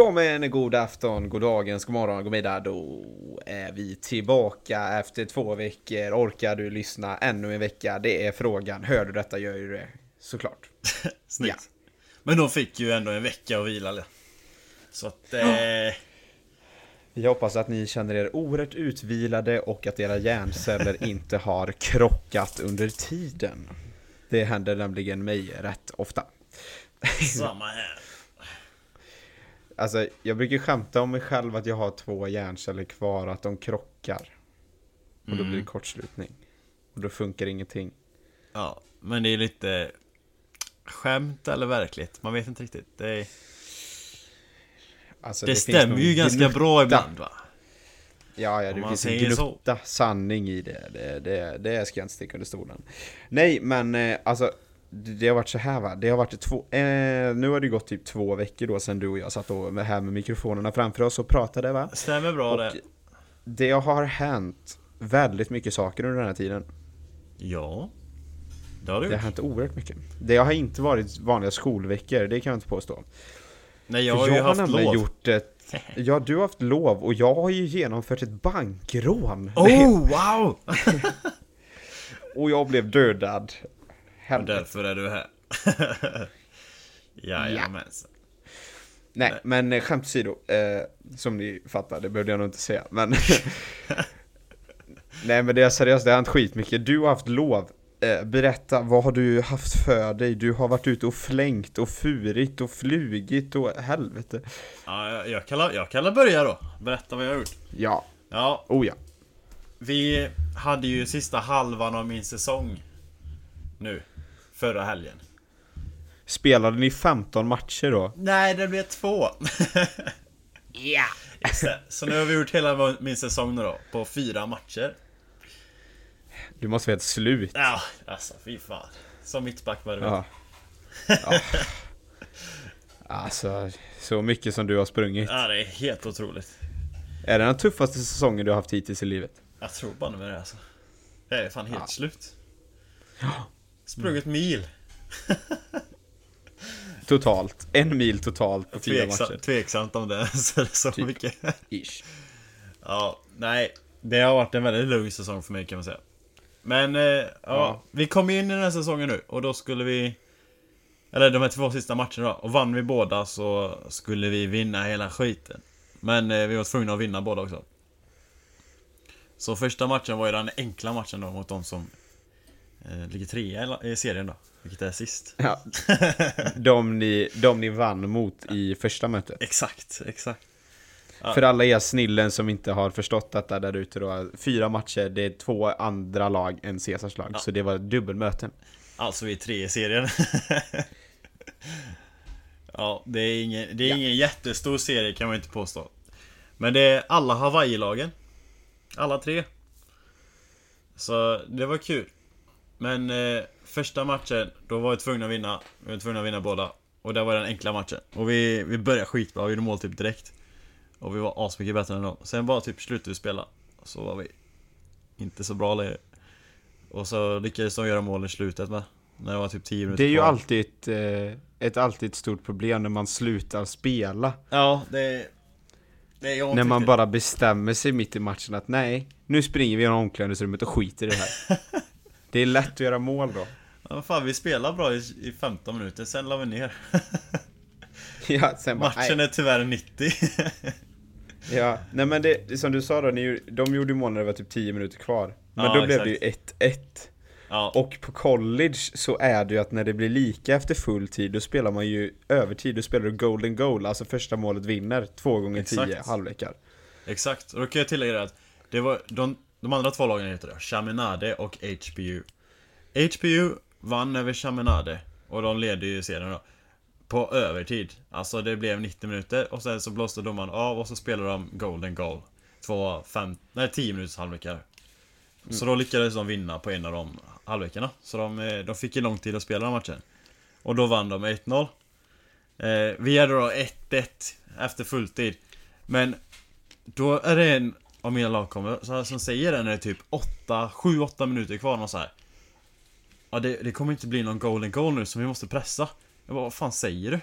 Ja men god afton, god dagens, god morgon, god middag. Då är vi tillbaka efter två veckor. Orkar du lyssna ännu en vecka? Det är frågan. Hör du detta gör ju det såklart. Snyggt. Ja. Men de fick ju ändå en vecka att vila. Så att... Eh... Vi hoppas att ni känner er oerhört utvilade och att era hjärnceller inte har krockat under tiden. Det händer nämligen mig rätt ofta. Samma här. Alltså, jag brukar skämta om mig själv att jag har två hjärnceller kvar, att de krockar. Och då blir det mm. kortslutning. Och då funkar ingenting. Ja, men det är lite skämt eller verkligt. Man vet inte riktigt. Det, är... alltså, det, det stämmer ju ganska gnutta. bra ibland va? Ja, ja, det finns en gnutta så. sanning i det. Det, det. det ska jag inte sticka under stolen. Nej, men eh, alltså det har varit så här va, det har varit två, eh, nu har det gått typ två veckor då sedan du och jag satt och, här med mikrofonerna framför oss och pratade va? Stämmer bra och det. Det har hänt väldigt mycket saker under den här tiden. Ja. Det har det Det har hänt oerhört mycket. Det har inte varit vanliga skolveckor, det kan jag inte påstå. Nej, jag har För ju jag haft har lov. gjort ett, ja, du har haft lov och jag har ju genomfört ett bankrån. Oh, wow! och jag blev dödad Helvete. Därför är du här. Jajamensan. Ja. Nej, Nej, men eh, skämt åsido. Eh, som ni fattar, det behövde jag nog inte säga. Men Nej men det är seriöst, det har hänt skitmycket. Du har haft lov. Eh, berätta, vad har du haft för dig? Du har varit ute och flängt och furit och flugit och helvete. Ja, jag, jag, kan, jag börja då. Berätta vad jag har gjort. Ja. Ja. Oh ja. Vi hade ju sista halvan av min säsong. Nu förra helgen. Spelade ni 15 matcher då? Nej, det blev två. Ja! yeah. Så nu har vi gjort hela min säsong då, på fyra matcher. Du måste vara ett slut. Ja, alltså fy fan. Som mittback var det ja. ja. Alltså, så mycket som du har sprungit. Ja, det är helt otroligt. Är det den tuffaste säsongen du har haft hittills i livet? Jag tror bara med det alltså. Jag är fan helt ja. slut. Ja. Sprungit mil. totalt. En mil totalt på fyra matcher. Tveksamt om det så, så typ. mycket. Ish. Ja, nej. Det har varit en väldigt lugn säsong för mig kan man säga. Men, eh, ja, ja. Vi kom in i den här säsongen nu och då skulle vi... Eller de här två sista matcherna då. Och vann vi båda så skulle vi vinna hela skiten. Men eh, vi var tvungna att vinna båda också. Så första matchen var ju den enkla matchen då mot de som ligger trea i serien då. Vilket är sist. Ja. De ni, de ni vann mot i första mötet. Exakt, exakt. Ja. För alla er snillen som inte har förstått detta där ute då. Fyra matcher, det är två andra lag än Caesars lag. Ja. Så det var dubbelmöten. Alltså vi är tre i serien. ja, det är ingen, det är ja. ingen jättestor serie kan man inte påstå. Men det är alla Hawaii-lagen. Alla tre. Så det var kul. Men eh, första matchen, då var vi tvungna att vinna. Vi var tvungna att vinna båda. Och det var den enkla matchen. Och vi, vi började skitbra, vi gjorde mål typ direkt. Och vi var asmycket bättre än dem. Sen bara typ slutade vi spela. Så var vi inte så bra längre. Och så lyckades de göra mål i slutet med. När det var typ 10 minuter Det är ju alltid ett, eh, ett, alltid ett stort problem när man slutar spela. Ja, det är... när man bara bestämmer sig mitt i matchen att nej, nu springer vi i omklädningsrummet och skiter i det här. Det är lätt att göra mål då. Ja, fan vi spelar bra i, i 15 minuter, sen la vi ner. ja, sen bara, Matchen nej. är tyvärr 90. ja, nej men det, som du sa då, ni, de gjorde mål när det var typ 10 minuter kvar. Men ja, då exakt. blev det ju 1-1. Ja. Och på college så är det ju att när det blir lika efter full tid, då spelar man ju övertid, då spelar du golden goal, alltså första målet vinner, två gånger Exakt. tio halvlekar. Exakt, och då kan jag tillägga att det var, de, de andra två lagen heter det, Chaminade och HPU. HPU vann över Chaminade och de ledde ju serien då. På övertid. Alltså det blev 90 minuter och sen så blåste domaren av och så spelade de Golden Goal. Två, fem, nej 10 minuters halvlekar. Mm. Så då lyckades de vinna på en av de halvlekarna. Så de, eh, de fick ju lång tid att spela den matchen. Och då vann de 1-0. Eh, vi hade då 1-1 efter fulltid. Men då är det en av mina lagkamrater som säger det när det är typ 8, 7-8 minuter kvar och så här. Ja det, det kommer inte bli någon golden goal nu som vi måste pressa. Jag bara, vad fan säger du?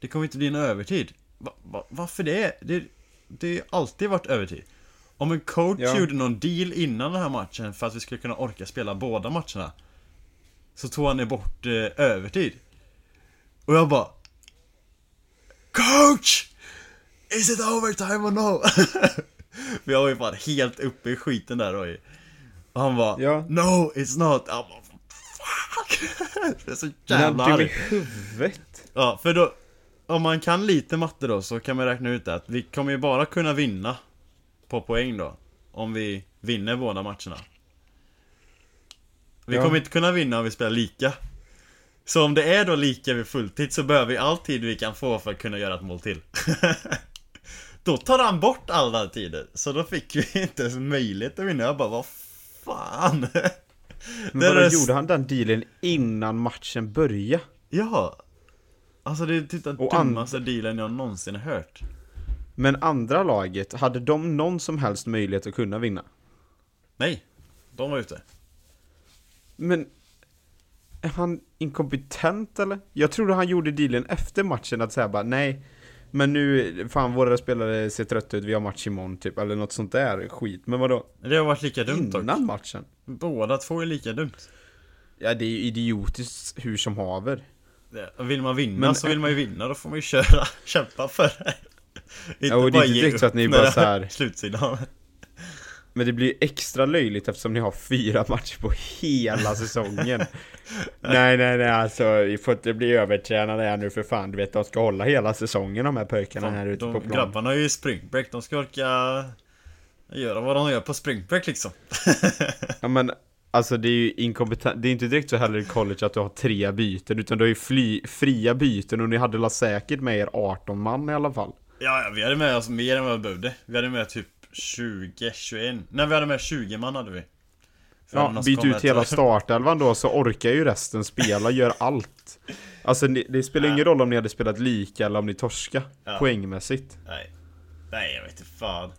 Det kommer inte bli någon övertid. Va, va, varför det? Det det har alltid varit övertid. Om en coach ja. gjorde någon deal innan den här matchen för att vi skulle kunna orka spela båda matcherna. Så tog han bort eh, övertid. Och jag bara Coach! Is it overtime or no? För jag var ju fan helt uppe i skiten där och, och han bara ja. No, it's not. Jag bara Fuck! det är så jävla arg. i huvudet. Ja, för då om man kan lite matte då så kan man räkna ut att vi kommer ju bara kunna vinna på poäng då. Om vi vinner båda matcherna. Vi ja. kommer inte kunna vinna om vi spelar lika. Så om det är då lika vid fulltid så behöver vi all tid vi kan få för att kunna göra ett mål till. då tar han bort alla tider. Så då fick vi inte ens möjlighet att vinna. Jag bara, vad fan? Men vadå, gjorde han den dealen innan matchen började? Ja, Alltså det är typ den och dummaste dealen jag någonsin hört. Men andra laget, hade de någon som helst möjlighet att kunna vinna? Nej, de var ute. Men är han inkompetent eller? Jag trodde han gjorde dealen efter matchen att säga bara nej Men nu, fan våra spelare ser trötta ut, vi har match imorgon typ Eller något sånt där skit, men vadå? Det har varit lika dumt Innan dock. matchen? Båda två är lika dumt Ja det är ju idiotiskt hur som haver vill man vinna men, så vill man ju vinna, då får man ju köra, kämpa för det. Inte ja, och det är inte direkt så att ni bara så här... Slutsidan. Men det blir extra löjligt eftersom ni har fyra matcher på hela säsongen. nej, nej, nej, alltså vi får inte bli övertränade här nu för fan. Du vet, de ska hålla hela säsongen de här pojkarna fan, här ute på plan. Grabbarna har ju springbreak, de ska orka göra vad de gör på springbreak liksom. ja men Alltså det är ju inkompetent, det är inte direkt så heller i college att du har tre byten Utan du har ju fly, fria byten och ni hade väl säkert med er 18 man i alla fall Ja, ja vi hade med oss mer än vad vi behövde Vi hade med typ 20, 21 Nej vi hade med 20 man hade vi Ja, byt ut hela startelvan då så orkar ju resten spela, gör allt Alltså det, spelar ja. ingen roll om ni hade spelat lika eller om ni torska ja. Poängmässigt Nej Nej jag vet inte fan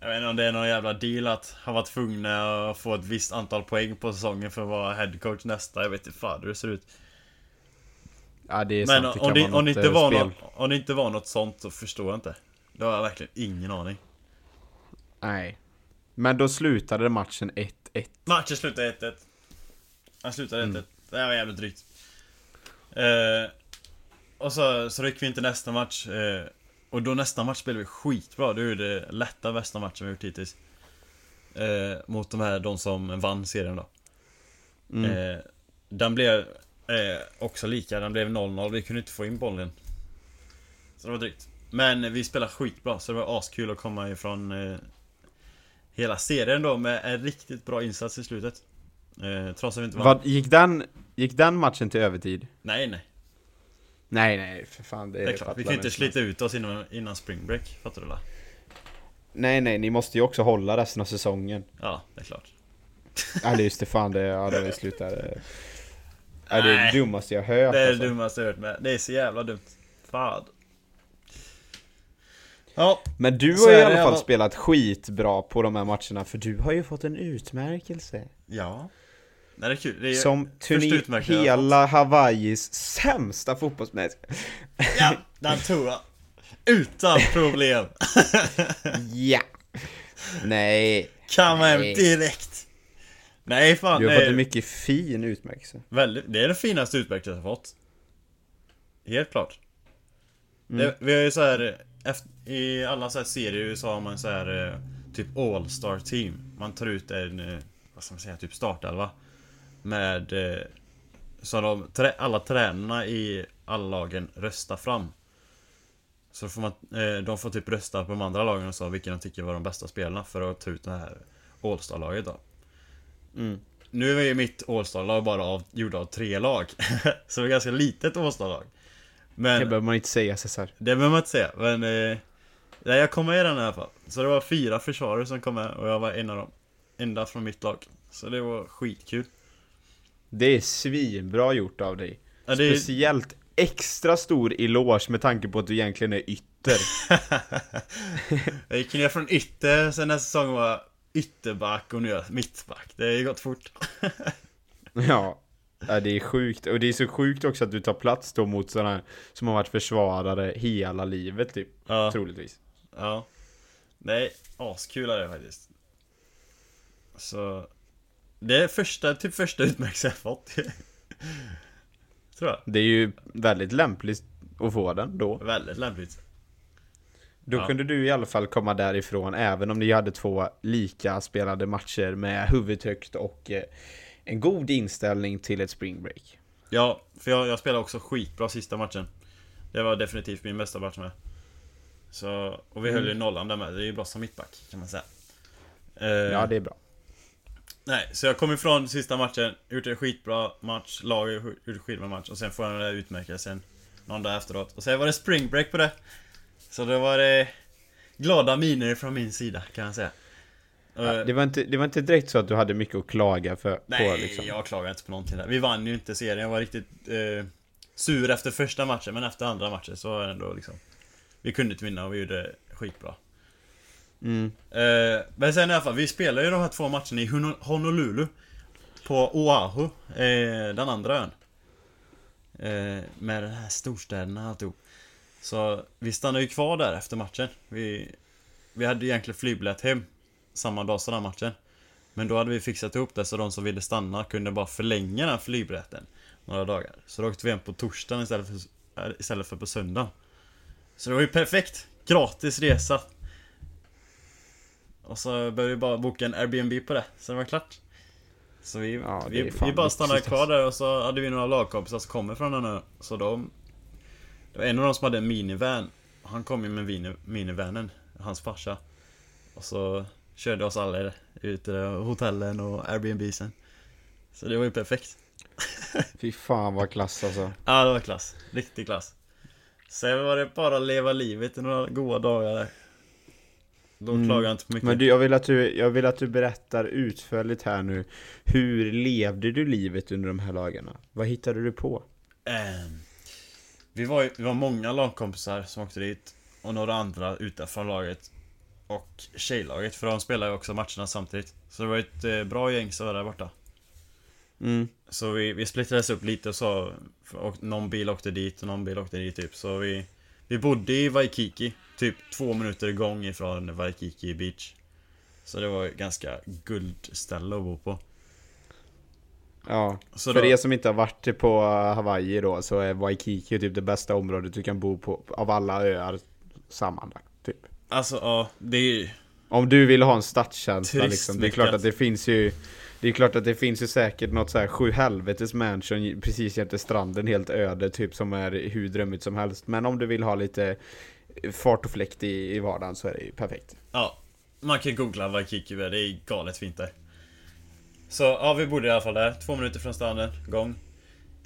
jag vet inte om det är någon jävla deal att han var tvungna att få ett visst antal poäng på säsongen för att vara headcoach nästa. Jag vet inte fan hur det ser ut. Ja det är Men sant, det om, det, om, det inte eh, var något, om det inte var något sånt så förstår jag inte. Då har jag verkligen ingen aning. Nej. Men då slutade matchen 1-1. Matchen slutade 1-1. Han slutade 1-1. Mm. Det här var jävligt drygt. Eh, och så, så gick vi inte nästa match. Eh, och då nästa match spelade vi skitbra. Det är ju det lätta bästa matchen vi gjort hittills. Eh, mot de här, de som vann serien då. Mm. Eh, den blev eh, också lika, den blev 0-0. Vi kunde inte få in bollen. Så det var drygt. Men vi spelade skitbra, så det var askul att komma ifrån eh, hela serien då med en riktigt bra insats i slutet. Eh, trots att vi inte vann. Vad, gick, den, gick den matchen till övertid? Nej, nej. Nej, nej, för fan. Det, det är klart, vi kan inte slita ut oss innan, innan spring break, fattar du eller? Nej, nej, ni måste ju också hålla resten av säsongen. Ja, det är klart. Ja, just det, fan det, ja det slutar. Det är det dummaste jag hört. Det är alltså. det dummaste jag hört med. Det är så jävla dumt. Fan. Ja, Men du har i alla fall spelat skitbra på de här matcherna, för du har ju fått en utmärkelse. Ja. Nej, det är kul. Det är som turné hela Hawaiis sämsta fotbollsmatch. Ja, den tog jag. Utan problem. ja. Nej. Kamma hem direkt. Nej fan. Du har nej. fått en mycket fin utmärkelse. Väldigt, det är den finaste utmärkelsen jag har fått. Helt klart. Mm. Det, vi har ju så här, efter, i alla så här serier så har man så här eh, typ All-Star team. Man tar ut en, eh, vad ska man säga, typ startelva. Med eh, Så de, alla tränarna i alla lagen röstar fram Så får man, de får typ rösta på de andra lagen och så vilka de tycker var de bästa spelarna för att ta ut det här All-star-laget då mm. Nu är ju mitt All-star-lag bara av, gjorda av tre lag Så det är ganska litet All-star-lag Men Det behöver man inte säga Cesar Det behöver man inte säga, men eh, Nej jag kom med i den i alla fall Så det var fyra försvarare som kom med och jag var en av dem Enda från mitt lag Så det var skitkul det är svinbra gjort av dig. Ja, är... Speciellt extra stor eloge med tanke på att du egentligen är ytter. jag gick ner från ytter, sen nästa säsong var ytterback och nu är jag mittback. Det har ju gått fort. ja. Ja, det är sjukt. Och det är så sjukt också att du tar plats då mot sådana som har varit försvarare hela livet typ. Ja. Troligtvis. Ja. Nej, askul är det faktiskt. Så... Det är första, typ första utmärkelse jag fått. Tror jag. Det är ju väldigt lämpligt att få den då. Väldigt lämpligt. Då ja. kunde du i alla fall komma därifrån även om ni hade två lika spelade matcher med huvudet högt och eh, en god inställning till ett spring break. Ja, för jag, jag spelade också skitbra sista matchen. Det var definitivt min bästa match med. Så, och vi mm. höll ju nollan där med. Det är ju bra som mittback kan man säga. Uh, ja, det är bra. Nej, så jag kom ifrån sista matchen, gjort en skitbra match, laget gjort en skitbra match och sen får jag den där utmärkelsen någon dag efteråt. Och sen var det spring break på det. Så det var det glada miner från min sida kan jag säga. Ja, det, var inte, det var inte direkt så att du hade mycket att klaga för, Nej, på liksom. jag klagar inte på någonting där. Vi vann ju inte serien, jag var riktigt eh, sur efter första matchen, men efter andra matchen så var det ändå liksom Vi kunde inte vinna och vi gjorde skitbra. Mm. Eh, men sen i alla fall, vi spelade ju de här två matcherna i Honolulu. På Oahu, eh, den andra ön. Eh, med den här storstäderna och alltihop. Så vi stannade ju kvar där efter matchen. Vi, vi hade egentligen flygbiljett hem samma dag som den matchen. Men då hade vi fixat ihop det så de som ville stanna kunde bara förlänga den flygbiljetten några dagar. Så då åkte vi hem på torsdagen istället för, äh, istället för på söndag. Så det var ju perfekt! Gratis resa. Och så började vi bara boka en Airbnb på det, så det var klart. Så vi, ja, vi, vi bara stannade kvar där och så hade vi några lagkompisar som kommer från den här, Så de... Det var en av dem som hade en minivan. Han kom ju med minivanen, hans farsa. Och så körde oss alla ut till hotellen och Airbnbsen. Så det var ju perfekt. Fy fan vad klass alltså. Ja det var klass. Riktig klass. Sen var det bara att leva livet i några goda dagar där. Då mm. klagar jag inte på mycket. Men du, jag vill, att du, jag vill att du berättar utförligt här nu. Hur levde du livet under de här lagarna? Vad hittade du på? Um, vi, var, vi var många lagkompisar som åkte dit. Och några andra utanför laget och tjejlaget för de spelar ju också matcherna samtidigt. Så det var ett eh, bra gäng som var där borta. Mm. Så vi, vi splittrades upp lite och så och någon bil åkte dit och någon bil åkte dit typ. Så vi, vi bodde i Waikiki, typ två minuter igång ifrån Waikiki Beach. Så det var ganska guldställe att bo på. Ja, så för då, er som inte har varit på Hawaii då så är Waikiki typ det bästa området du kan bo på av alla öar sammanlagt. Typ. Alltså ja, det är ju... Om du vill ha en stadskänsla liksom. Det är klart att det finns ju Det är klart att det finns ju säkert något så här sju helvetes mansion precis jämte stranden helt öde typ som är hur drömmigt som helst. Men om du vill ha lite fart och fläkt i, i vardagen så är det ju perfekt. Ja, man kan googla Waikiki, det är galet fint där. Så ja, vi bodde i alla fall där. Två minuter från stranden, gång.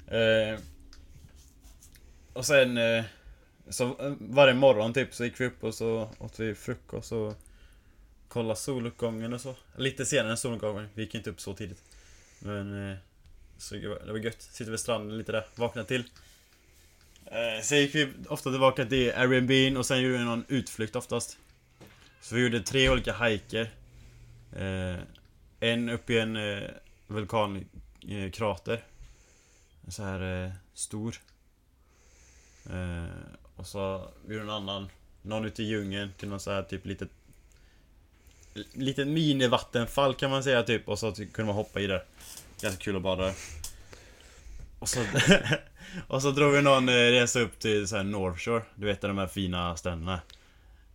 Eh, och sen eh, så eh, varje morgon typ så gick vi upp och så åt vi frukost och kollade soluppgången och så. Lite senare än soluppgången, vi gick inte upp så tidigt. Men eh, så det var gött. Sitter vid stranden lite där, vaknade till. Eh, sen gick vi ofta tillbaka till Airbnb och sen gjorde vi någon utflykt oftast. Så vi gjorde tre olika hajker. En upp i en vulkankrater. Så här stor. Och så gjorde en annan Någon ute i djungeln till någon så här typ litet Litet minivattenfall kan man säga typ. Och så kunde man hoppa i det. Ganska kul att bada Och så Och så drog vi någon eh, resa upp till så här North Shore. Du vet de här fina stränderna.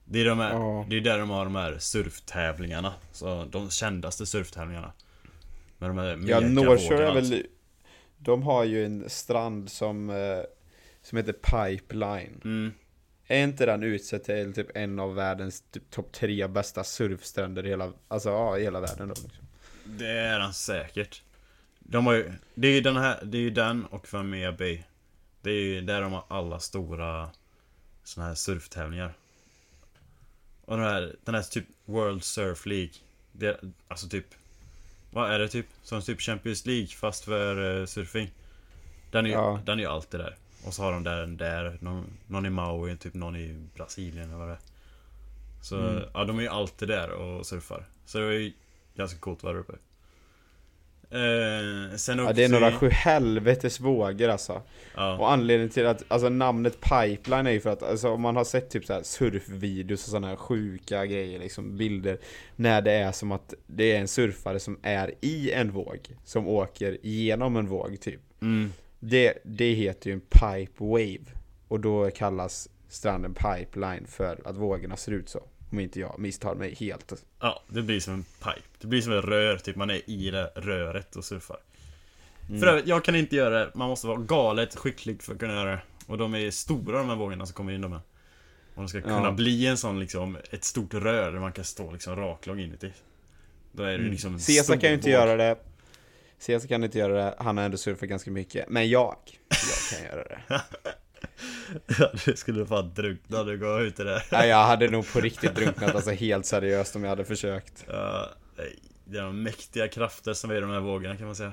Det är de här, oh. Det är där de har de här surftävlingarna. Så de kändaste surftävlingarna. Med de här Ja North Shore är väl De har ju en strand som eh, som heter Pipeline. Mm. Är inte den utsedd till typ en av världens typ, topp tre bästa surfstränder i hela, alltså, ja, i hela världen då liksom. Det är den säkert. De har ju, det är ju den här, det är ju den och Vermeer Bay. Det är ju där de har alla stora såna här surftävlingar. Och den här, den här typ World Surf League. Det, alltså typ Vad är det typ? Som typ Champions League fast för uh, surfing. Den är ju ja. den är alltid där. Och så har de där, där någon, någon i Maui, typ någon i Brasilien eller vad det är. Så mm. ja, de är ju alltid där och surfar. Så det var ju ganska coolt att vara där uppe. Eh, sen ja, det är några sju helvetes vågor alltså. Ja. Och anledningen till att, alltså namnet pipeline är ju för att, alltså om man har sett typ så här surfvideos och sådana här sjuka grejer, liksom bilder. När det är som att det är en surfare som är i en våg, som åker genom en våg typ. Mm. Det, det heter ju en pipe wave. Och då kallas stranden pipeline för att vågorna ser ut så. Om inte jag misstar mig helt. Ja, det blir som en pipe. Det blir som ett rör, typ man är i det röret och surfar. Mm. För övrigt, jag kan inte göra det. Man måste vara galet skicklig för att kunna göra det. Och de är stora de här vågorna som kommer in de här. Om de ska kunna ja. bli en sån liksom, ett stort rör där man kan stå liksom raklång inuti. Då är det mm. liksom en Cesar kan ju inte göra det. Cesar kan inte göra det, han har ändå surfat ganska mycket. Men jag, jag kan göra det. Ja, du skulle fan drunkna du går ut i det. Nej, jag hade nog på riktigt drunknat, alltså helt seriöst om jag hade försökt. Ja, det är de mäktiga krafter som är i de här vågorna kan man säga.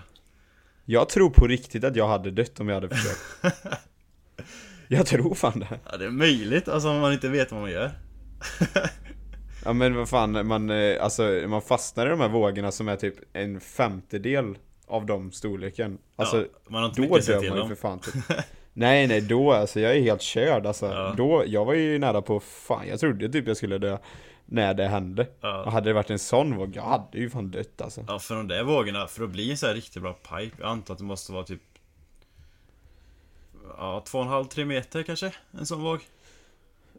Jag tror på riktigt att jag hade dött om jag hade försökt. jag tror fan det. Ja, det är möjligt, alltså om man inte vet vad man gör. ja men vad fan, man, eh, alltså, man fastnar i de här vågorna som är typ en femtedel av de storleken. Alltså, ja, man har inte då dör man ju för fan typ. Nej nej då alltså, jag är helt körd alltså. Ja. Då, jag var ju nära på, fan jag trodde typ jag skulle dö när det hände. Ja. Och hade det varit en sån våg, jag hade ju fan dött alltså. Ja för de där vågorna, för att bli en sån här riktigt bra pipe, jag antar att det måste vara typ Ja, 2,5-3 meter kanske, en sån våg.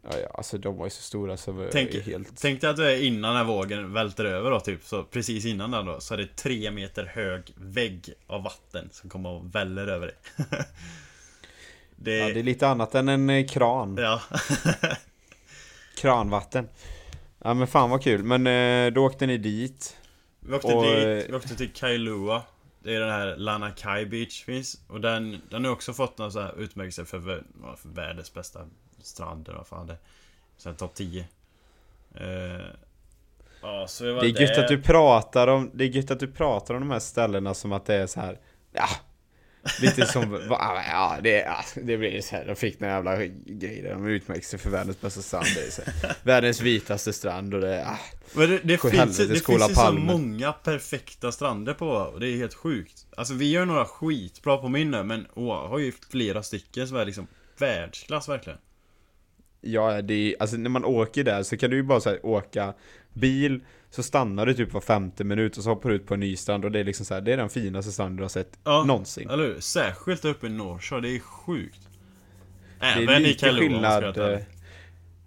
Ja, ja, alltså de var ju så stora så tänk, är helt... Tänk dig att du är innan den här vågen välter över då typ, så precis innan den då, så är det 3 meter hög vägg av vatten som kommer och väller över dig. Det... Ja, det är lite annat än en eh, kran. Ja. Kranvatten. Ja men fan vad kul, men eh, då åkte ni dit. Vi åkte och... dit, vi åkte till Kailua. Det är den här Lana Kai Beach finns. Och den, den har också fått någon sån här utmärkelse för, för världens bästa strand eller vad fan det. Sen topp 10. Uh, ja, så vi var det är gött att du pratar om, det är gött att du pratar om de här ställena som att det är så här. Ja, Lite som, ja det, ja, det blir så här, de fick några jävla grejer, de utmärkte sig för världens bästa strand, det är så här, Världens vitaste strand och det, ja, Men det, det finns, det finns ju så många perfekta strander på och det är helt sjukt Alltså vi gör några skitbra på minne, men åh, har ju flera stycken som är liksom världsklass verkligen Ja, det är, alltså när man åker där så kan du ju bara så här, åka bil så stannar du typ var femte minut och så hoppar du ut på en ny strand och det är liksom så här, det är den finaste stranden du har sett ja, någonsin. eller hur? Särskilt uppe i Norrshore, det är sjukt. Även i skillnad. Eh,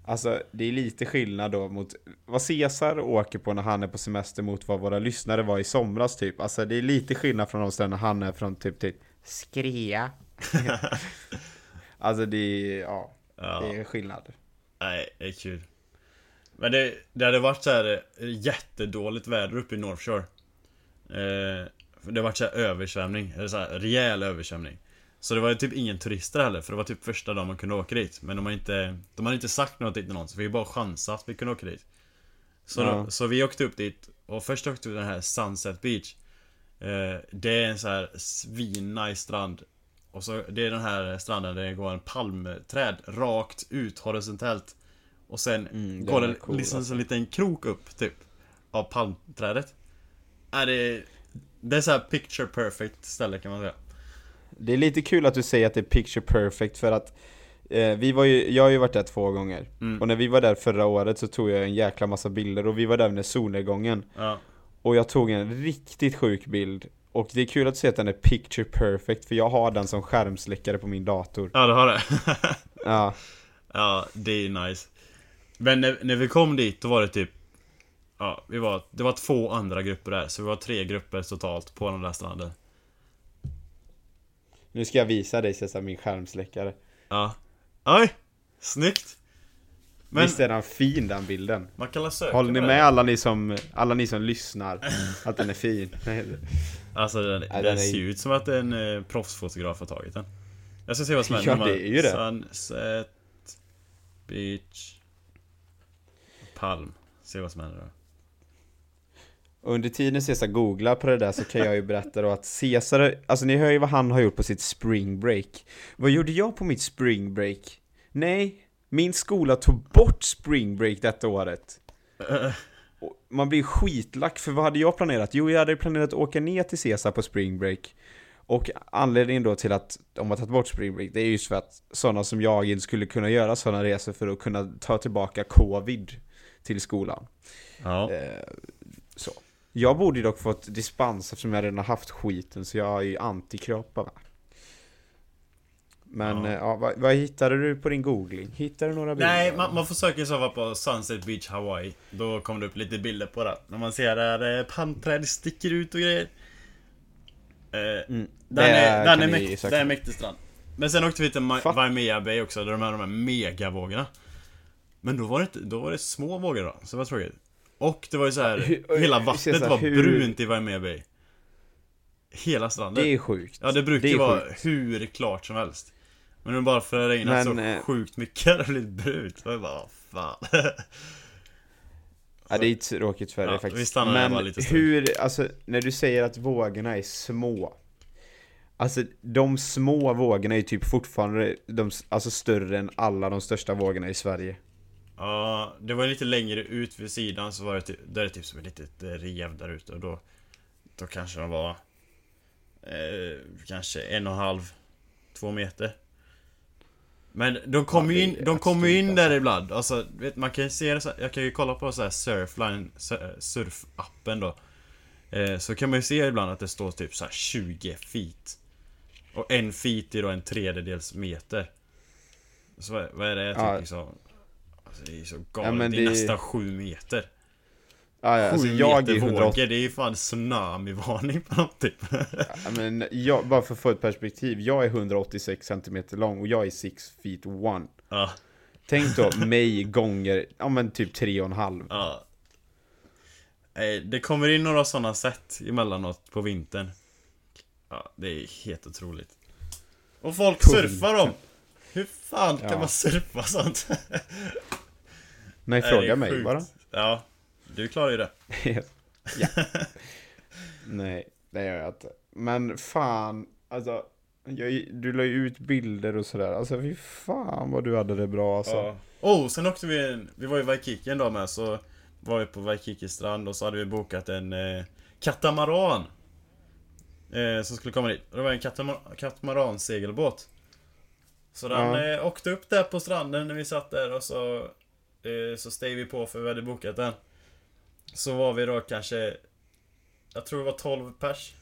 alltså, det är lite skillnad då mot vad Cesar åker på när han är på semester mot vad våra lyssnare var i somras typ. Alltså det är lite skillnad från de ställena han är från typ till Skrea. alltså det är, ja, ja, det är skillnad. Nej, det är kul. Men det, det hade varit så här eh, jättedåligt väder uppe i North Shore. Eh, det har varit så översvämning, eller så här rejäl översvämning. Så det var ju typ ingen turister heller, för det var typ första dagen man kunde åka dit. Men de har inte, de har inte sagt något till någon, så vi bara chansat att vi kunde åka dit. Så, ja. då, så vi åkte upp dit, och först åkte vi till den här Sunset Beach. Eh, det är en så här svin strand. Och så, det är den här stranden där det går en palmträd rakt ut horisontellt. Och sen mm, går det cool, liksom alltså. en liten krok upp typ Av palmträdet Är det Det är så picture perfect ställe kan man säga Det är lite kul att du säger att det är picture perfect för att eh, vi var ju, jag har ju varit där två gånger mm. Och när vi var där förra året så tog jag en jäkla massa bilder och vi var där under solnedgången ja. Och jag tog en riktigt sjuk bild och det är kul att se att den är picture perfect för jag har den som skärmsläckare på min dator Ja du har det? ja Ja, det är nice men när, när vi kom dit, då var det typ Ja, vi var, det var två andra grupper där, så vi var tre grupper totalt på den där stranden Nu ska jag visa dig Cesar, min skärmsläckare Ja Oj! Snyggt! Men, Visst är den fin den bilden? Man kan söka Håller ni med alla ni som, alla ni som lyssnar? att den är fin? Alltså den, ja, den, den ser ut som att en eh, proffsfotograf har tagit den Jag ska se vad som händer Ja det är ju det Sunset Beach Palm. Se vad som händer då. Under tiden Cesar googlar på det där så kan jag ju berätta då att Cesar, alltså ni hör ju vad han har gjort på sitt spring break. Vad gjorde jag på mitt spring break? Nej, min skola tog bort spring break detta året. man blir skitlack, för vad hade jag planerat? Jo, jag hade planerat att åka ner till Caesar på spring break. Och anledningen då till att de har tagit bort spring break, det är just för att sådana som jag inte skulle kunna göra sådana resor för att kunna ta tillbaka covid till skolan. Ja. Eh, så. Jag borde dock fått dispens eftersom jag redan haft skiten, så jag är ju antikroppar? Men Ja. ja. ja, vad, vad hittade du på din googling? Hittade du några bilder? Nej, man, man så fall på Sunset Beach Hawaii. Då kommer det upp lite bilder på det. När man ser där eh, palmträd sticker ut och grejer. Eh, Mm. Den, är, den, är mäkt, söka. den är mäktig strand. Men sen åkte vi till Fa- Waimea Bay också, där de här, de här megavågorna. Men då var det då var det små vågor då, så det var tråkigt. Och det var ju så här, Hur- hela vattnet här, var hur- brunt i Waimea Bay. Hela stranden. Det är sjukt. Ja, det brukar ju vara sjukt. hur klart som helst. Men nu bara för att det regnat så eh, sjukt mycket har det blivit brunt. Och jag bara, fan. Ja, det är tråkigt för Ja, dig faktiskt. Men hur, alltså när du säger att vågorna är små. Alltså de små vågorna är typ fortfarande de, alltså, större än alla de största vågorna i Sverige. Ja, det var lite längre ut vid sidan så var det typ, där är det typ som ett litet rev där ute och då Då kanske de var eh, Kanske en och en halv Två meter Men de kommer ju Ja, in, är de kommer in där ibland. Alltså, vet, man kan ju se det så Jag kan ju kolla på så här Surfline sur- Surfappen då. Eh, Så kan man ju se ibland att det står typ så här 20 feet. Och en feet är då en tredjedels meter. Så vad är- är det? Typ Ja. liksom Alltså det är så galet, men det är det- nästan 7 meter Ja, ja, alltså jag är 180, vågor, det är ju fan tsunamivarning på något typ ja, men jag, bara för att få ett perspektiv, jag är 186 cm lång och jag är 6 feet 1. Ja, Tänk då mig gånger, ja men typ 3,5. ja Nej, Det kommer in några sådana sätt emellanåt på vintern Ja, det är helt otroligt Och folk På surfar dem! Hur fan kan Ja. man surfa sånt? Nej, fråga mig sjukt. bara. Ja, du klarar ju det ja. Nej, det gör jag inte. Men fan, alltså. Jag, du la ju ut bilder och sådär. Alltså fy fan vad du hade det bra alltså. Ja. Oh, sen åkte vi, vi var i Waikiki en dag med så var vi på Waikiki strand och så hade vi bokat en eh, katamaran eh, Som skulle komma dit. Och Det var en katamar- katamaran-segelbåt Så den Ja. eh, åkte upp där på stranden när vi satt där och så eh, Så steg vi på för vi hade bokat den Så var vi då kanske Jag tror det var 12 pers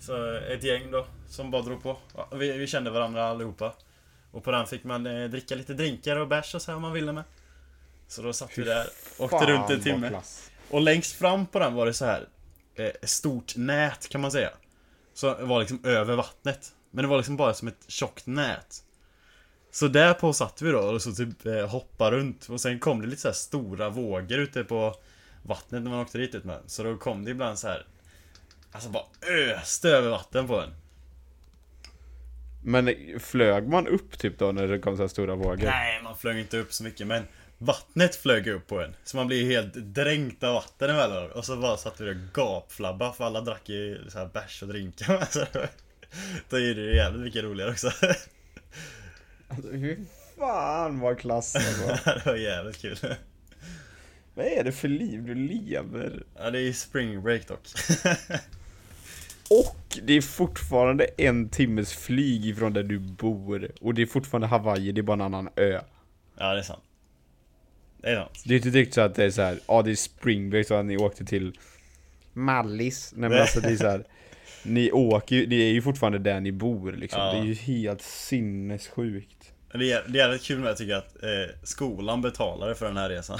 Så ett gäng då Som bara drog på vi, vi kände varandra allihopa och på den fick man eh, dricka lite drinkar och bärs och så här om man ville med. Så då satt vi där, åkte Fan, runt en timme. Och längst fram på den var det så här eh, stort nät kan man säga. Så det var liksom över vattnet. Men det var liksom bara som ett tjockt nät. Så där på satt vi då och så typ eh, hoppade runt. Och sen kom det lite så här stora vågor ute på vattnet när man åkte dit ut med. Så då kom det ibland så här Alltså bara öste över vatten på en. Men flög man upp typ då när det kom så här stora vågor? Nej, man flög inte upp så mycket men Vattnet flög upp på en. Så man blir helt dränkt av vatten emellan. Och så bara satt vi och gapflabba för alla drack ju så här bärs och drinkar. Så Då är det jävligt mycket roligare också. Alltså, fy fan vad klass alltså. det var jävligt kul. Vad är det för liv du lever? Ja, det är spring break dock. Och det är fortfarande en timmes flyg ifrån där du bor. Och det är fortfarande Hawaii, det är bara en annan ö. Ja, det är sant. Det är sant. Det är inte direkt så att det är så här, ja det är spring break så att ni åkte till Mallis. Nej men alltså det är så här. Ni åker ju, det är ju fortfarande där ni bor liksom. Ja. Det är ju helt sinnessjukt. Det är, det är jävligt kul med jag tycker att eh, skolan betalade för den här resan.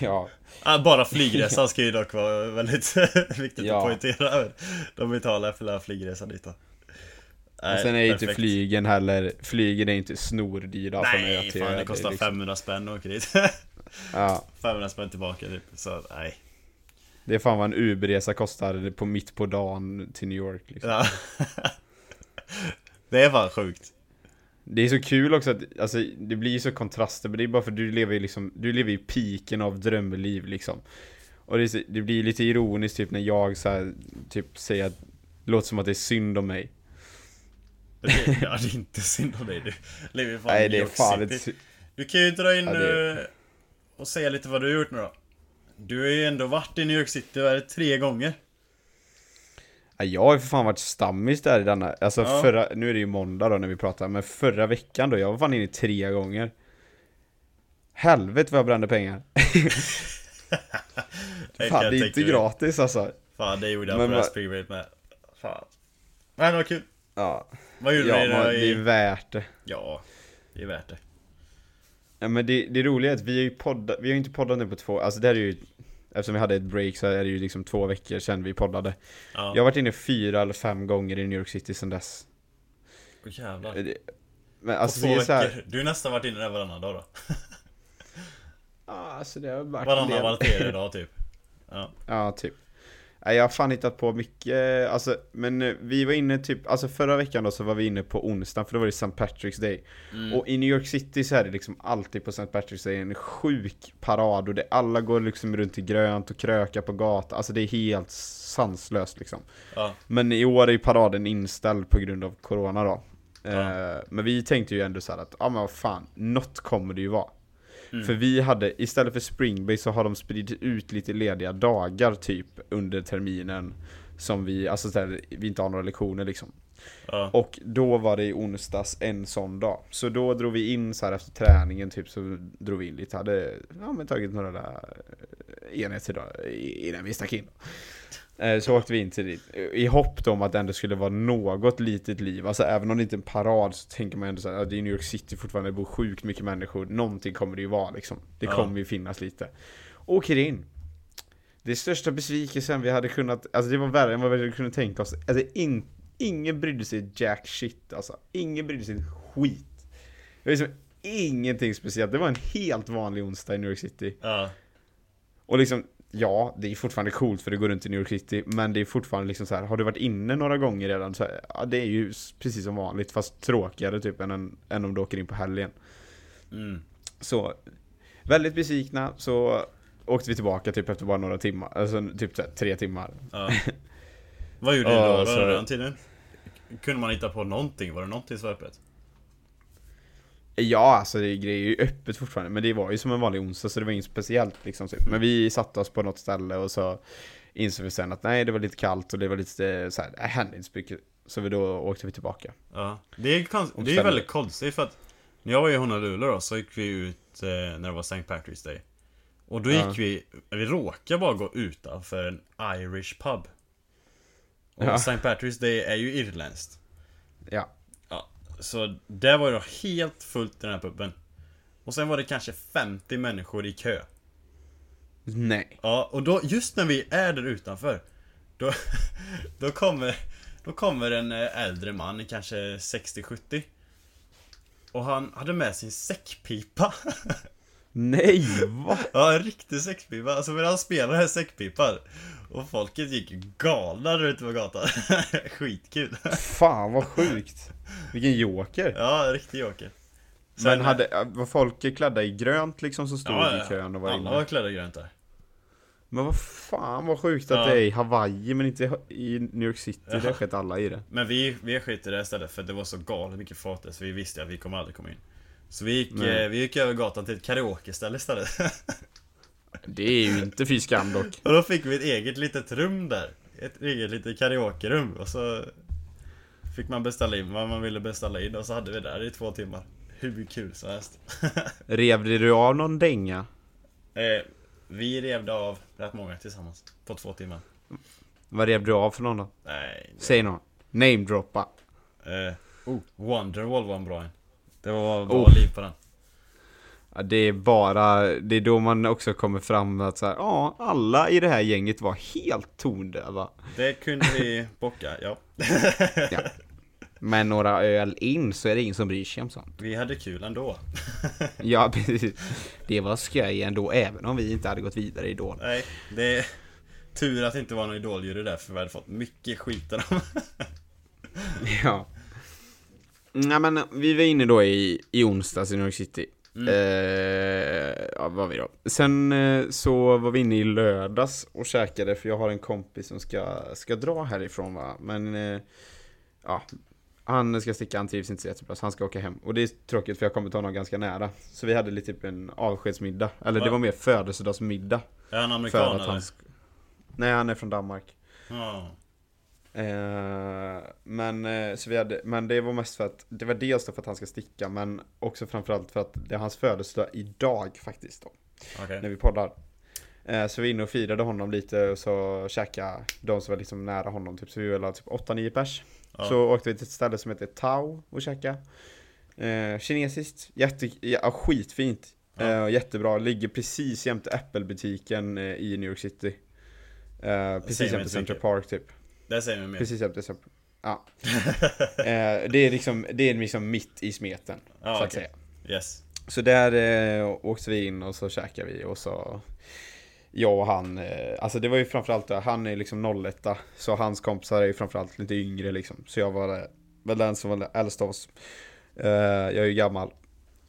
Ja. Ah, Bara flygresan ska ju dock vara väldigt viktigt Ja. att poängtera. De betalar för flygresan dit då. Och Nej, sen är ju inte flygen heller, flygen är inte snordyra från ö Nej, till fan det kostar liksom- 500 spänn att åka dit. Ja. 500 spänn tillbaka typ, så nej. Det är fan vad en Uberresa kostar på mitt på dagen till New York liksom. Ja. Det är fan sjukt. Det är så kul också att, alltså det blir ju så kontraster, men det är bara för att du lever ju liksom, du lever i piken av drömliv liksom. Och det, är det blir lite ironiskt typ när jag så här, typ säger att, det låter som att det är synd om mig. Det, ja, det är inte synd om dig. Du lever ju fan Nej det är fan ett, Du kan ju dra in Ja, det- eh, och säga lite vad du har gjort nu då. Du har ju ändå varit i New York City, vad är det, tre gånger? Ja, jag har ju för fan varit stammis där i denna, alltså ja. förra, nu är det ju måndag då när vi pratar, men förra veckan då, jag var fan inne tre gånger. Helvete vad jag brände pengar. fan, det är inte gratis alltså. Fan, det gjorde jag men, på Raspberry med. Fan. Men var kul. Ja. Vad gjorde ja, du man, i... det är värt det. Ja, det är värt det. Ja men det, det roliga är att vi har ju poddat, vi har ju inte poddat nu på två, alltså det är ju Eftersom vi hade ett break så är det ju liksom två veckor sedan vi poddade. Ja. Jag har varit inne fyra eller fem gånger i New York City sedan dess. Åh jävlar. Det, Men alltså det är så här... Du har nästan varit inne där varannan dag då? Ja alltså det har varit Varannan var tredje dag typ. Ja, ja typ jag har fan hittat på mycket, alltså, men eh, vi var inne typ, alltså förra veckan då så var vi inne på onsdag för då var det St. Patrick's Day. Mm. Och i New York City så är det liksom alltid på St. Patrick's Day en sjuk parad och det, alla går liksom runt i grönt och krökar på gatan, alltså det är helt sanslöst liksom. Ja. Men i år är ju paraden inställd på grund av Corona då. Ja. Eh, men vi tänkte ju ändå så att, ja men vad fan, något kommer det ju vara. Mm. För vi hade, istället för Springbay så har de spridit ut lite lediga dagar typ under terminen Som vi, alltså där, vi inte har några lektioner liksom ja. Och då var det i onsdags en sån dag Så då drog vi in så här efter träningen typ så drog vi in lite, hade ja, men tagit några där enheter då, innan vi stack in Eh, så åkte vi in till dit, i hopp om att det ändå skulle vara något litet liv. Alltså även om det inte är en parad så tänker man ändå såhär, det är New York City fortfarande, det bor sjukt mycket människor. Någonting kommer det ju vara liksom. Det ja. kommer ju finnas lite. Åker in. Det största besvikelsen vi hade kunnat, alltså det var värre än vad vi hade kunnat tänka oss. Alltså in, ingen brydde sig jack shit alltså. Ingen brydde sig skit. Det var liksom ingenting speciellt. Det var en helt vanlig onsdag i New York City. Ja. Och liksom ja, det är fortfarande coolt för det går runt i New York City, men det är fortfarande liksom så här, har du varit inne några gånger redan så här, ja, det är ju precis som vanligt, fast tråkigare typ än, en, än om du åker in på helgen. Mm. Så, väldigt besvikna, så åkte vi tillbaka typ efter bara några timmar, alltså typ så här, tre timmar. Ja. Vad gjorde du då, då den tiden? Kunde man hitta på någonting? Var det någonting som var öppet? Ja, alltså det grejer ju öppet fortfarande, men det var ju som en vanlig onsdag så det var inget speciellt liksom. Typ. Men vi satte oss på något ställe och så insåg vi sen att nej, det var lite kallt och det var lite så här, det hände inte så mycket. Så vi då åkte vi tillbaka. Ja, det är, konst- det är väldigt konstigt för att när jag var i Honolulu då så gick vi ut eh, när det var St. Patrick's Day. Och då gick ja. vi, vi råkade bara gå utanför en Irish pub. Och ja. St. Patrick's Day är ju irländskt. Ja. Så det var det helt fullt i den här puben. Och sen var det kanske 50 människor i kö. Nej. Ja, och då, just när vi är där utanför. Då, då kommer, då kommer en eh, äldre man, kanske 60-70. Och han hade med sin säckpipa. Nej, va? Ja, en riktig säckpipa. Alltså medan han spelade säckpipan och folket gick galna ute på gatan. Skitkul. Fan vad sjukt. Vilken joker. Ja, riktig joker. Sen, Men hade, var folk klädda i grönt liksom som stod ja, i kön och var alla inne? var klädda i grönt där. Men vad fan vad sjukt att ja. det är i Hawaii men inte i New York City. Ja. Där skett alla i det. Men vi, vi skit i det istället för det var så galet mycket där så vi visste att vi kommer aldrig komma in. Så vi gick, eh, vi gick över gatan till ett karaoke-ställe istället. Det är ju inte fy skam dock. Och då fick vi ett eget litet rum där. Ett eget litet karaokerum och så Fick man beställa in vad man ville beställa in och så hade vi där i två timmar. Hur kul som helst. Revde du av någon dänga? Eh, vi revde av rätt många tillsammans. På två timmar. Vad rev du av för någon då? Nej. Det... Säg någon. Namedroppa. Eh, oh, Wonderwall var en bra en. Det var bra oh. liv på den. Ja, det är bara, det är då man också kommer fram att så här, ja, alla i det här gänget var helt tondöva. Det kunde vi bocka, ja. ja. Men några öl in så är det ingen som bryr sig om sånt. Vi hade kul ändå. ja, precis. Det var skoj ändå, även om vi inte hade gått vidare i Idol. Nej, det är tur att det inte var någon Idoljury där, för vi hade fått mycket skit av dem. ja. Nej men vi var inne då i, i onsdags i New York City. Mm. Eh, ja, var vi då. Sen eh, så var vi inne i lördags och käkade för jag har en kompis som ska, ska dra härifrån va. Men eh, ja, Han ska sticka, han trivs inte så jättebra så han ska åka hem. Och det är tråkigt för jag kommer ta honom ganska nära. Så vi hade lite typ en avskedsmiddag. Eller Va? det var mer födelsedagsmiddag. Är han amerikan eller? Han Nej han är från Danmark. Oh. Eh, men, eh, så vi hade, men det var mest för att, det var dels för att han ska sticka men också framförallt för att det är hans födelsedag idag faktiskt då. Okay. När vi poddar. Eh, så vi var inne och firade honom lite och så käkade de som var liksom nära honom typ. Så vi var typ 8-9 pers. Ja. Så åkte vi till ett ställe som heter Tao och käkade. Kinesiskt, jätte, ja, skitfint. Ja. Jättebra, ligger precis jämte Apple-butiken i New York City. Precis jämte Central Park typ. Det säger mig mer. Precis jämte Central Ja. eh, det är liksom, det är liksom mitt i smeten. Ah, så att okay. säga. Yes. Så där eh, åkte vi in och så käkade vi och så jag och han, eh, alltså det var ju framförallt det, han är liksom 01 Så hans kompisar är ju framförallt lite yngre liksom. Så jag var väl den som var äldst av oss. Eh, jag är ju gammal.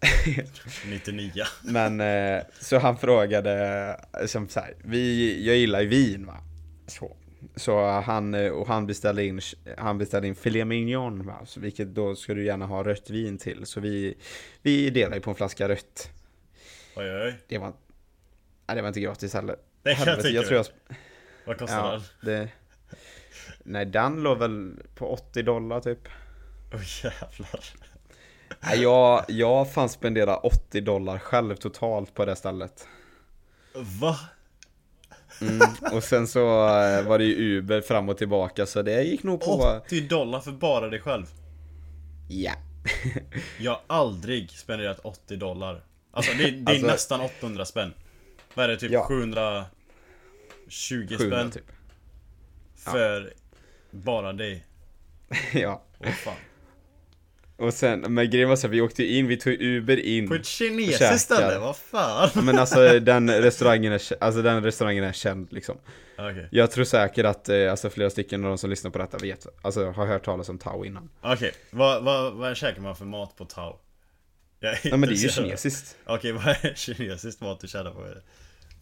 99 Men eh, så han frågade, som så här, vi, jag gillar ju vin va. Så. Så han, och han beställde in, han beställde in filet mignon va? Så vilket då ska du gärna ha rött vin till. Så vi, vi delar ju på en flaska rött. Oj oj. Det var, nej, det var inte gratis heller. Det kan jag tror jag, Vad kostar ja, den? Det, nej den låg väl på 80 dollar typ. Åh oh, jävlar. Nej, jag, jag fan spenderat 80 dollar själv totalt på det stället. Va? Mm, och sen så eh, var det ju Uber fram och tillbaka så det gick nog på 80 dollar för bara dig själv? Ja Jag har aldrig spenderat 80 dollar Alltså det, det är alltså, nästan 800 spänn Vad är det? Typ ja. 720 spänn? Typ. För ja. bara dig Ja Åh fan och sen, men grejen var så vi åkte in, vi tog Uber in På ett kinesiskt ställe? Vad fan? Men alltså den restaurangen är, alltså den restaurangen är känd liksom okay. Jag tror säkert att eh, alltså, flera stycken av de som lyssnar på detta vet, alltså har hört talas om Tao innan Okej, okay. vad, vad, vad käkar man för mat på Tao? Ja men det är ju kinesiskt Okej, okay, vad är kinesiskt mat du tjänar på?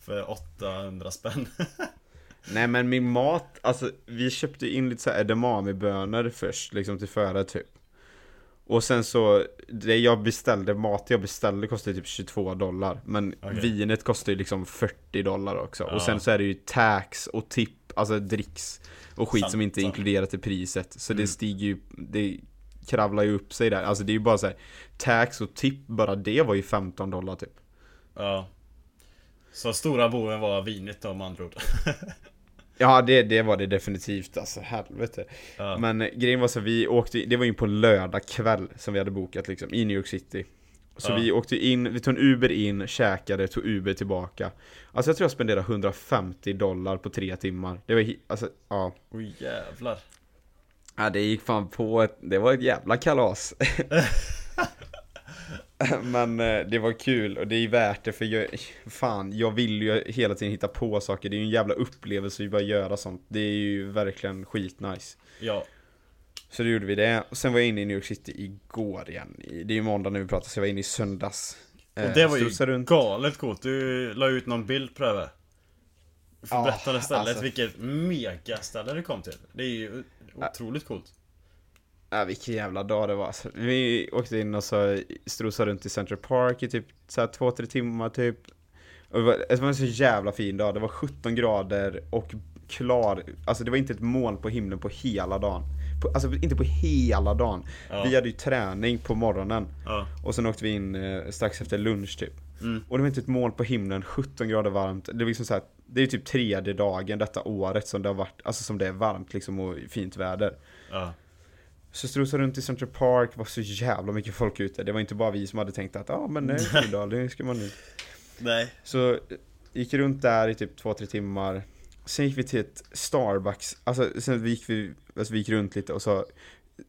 För 800 spänn? Nej men min mat, alltså vi köpte in lite såhär edamamebönor först liksom till förrätt typ och sen så, det jag beställde, mat jag beställde kostade typ 22 dollar. Men okay. vinet kostar ju liksom 40 dollar också. Ja. Och sen så är det ju tax och tipp, alltså dricks Och skit sant, som inte är inkluderat i priset. Så mm. det stiger ju, det kravlar ju upp sig där. Alltså det är ju bara så här, Tax och tipp, bara det var ju 15 dollar typ. Ja. Så stora boven var vinet då med andra ord Ja det, det var det definitivt alltså, helvete. Ja. Men grejen var så vi åkte, det var ju på en lördag kväll som vi hade bokat liksom, i New York City. Så ja. vi åkte in, vi tog en Uber in, käkade, tog Uber tillbaka. Alltså jag tror jag spenderade 150 dollar på tre timmar. Det var alltså, ja. Oj jävlar. Ja det gick fan på ett, det var ett jävla kalas. Men eh, det var kul och det är värt det för jag, fan, jag vill ju hela tiden hitta på saker. Det är ju en jävla upplevelse att bara göra sånt. Det är ju verkligen skitnice. Ja. Så då gjorde vi det. Och sen var jag inne i New York City igår igen. Det är ju måndag när vi pratar så jag var inne i söndags. Och det var ju runt. galet coolt. Du la ut någon bild på det här. Förbättrade stället. Alltså. Vilket megaställe du kom till. Det är ju otroligt coolt. Ja, vilken jävla dag det var. Vi åkte in och så strosade runt i Central Park i typ så två, tre timmar typ. Och det, var, det var en så jävla fin dag. Det var 17 grader och klar. Alltså det var inte ett moln på himlen på hela dagen. På, alltså inte på hela dagen. Ja. Vi hade ju träning på morgonen. Ja. Och sen åkte vi in eh, strax efter lunch typ. Mm. Och det var inte ett moln på himlen, 17 grader varmt. Det var liksom så här, det är typ tredje dagen detta året som det har varit, alltså som det är varmt liksom och fint väder. Ja. Så strosade runt i Central Park, var så jävla mycket folk ute. Det var inte bara vi som hade tänkt att ja ah, men nej, Fyrdal, det ska man nu. Nej. Så gick runt där i typ två, tre timmar. Sen gick vi till ett Starbucks, alltså sen gick vi, alltså vi gick runt lite och så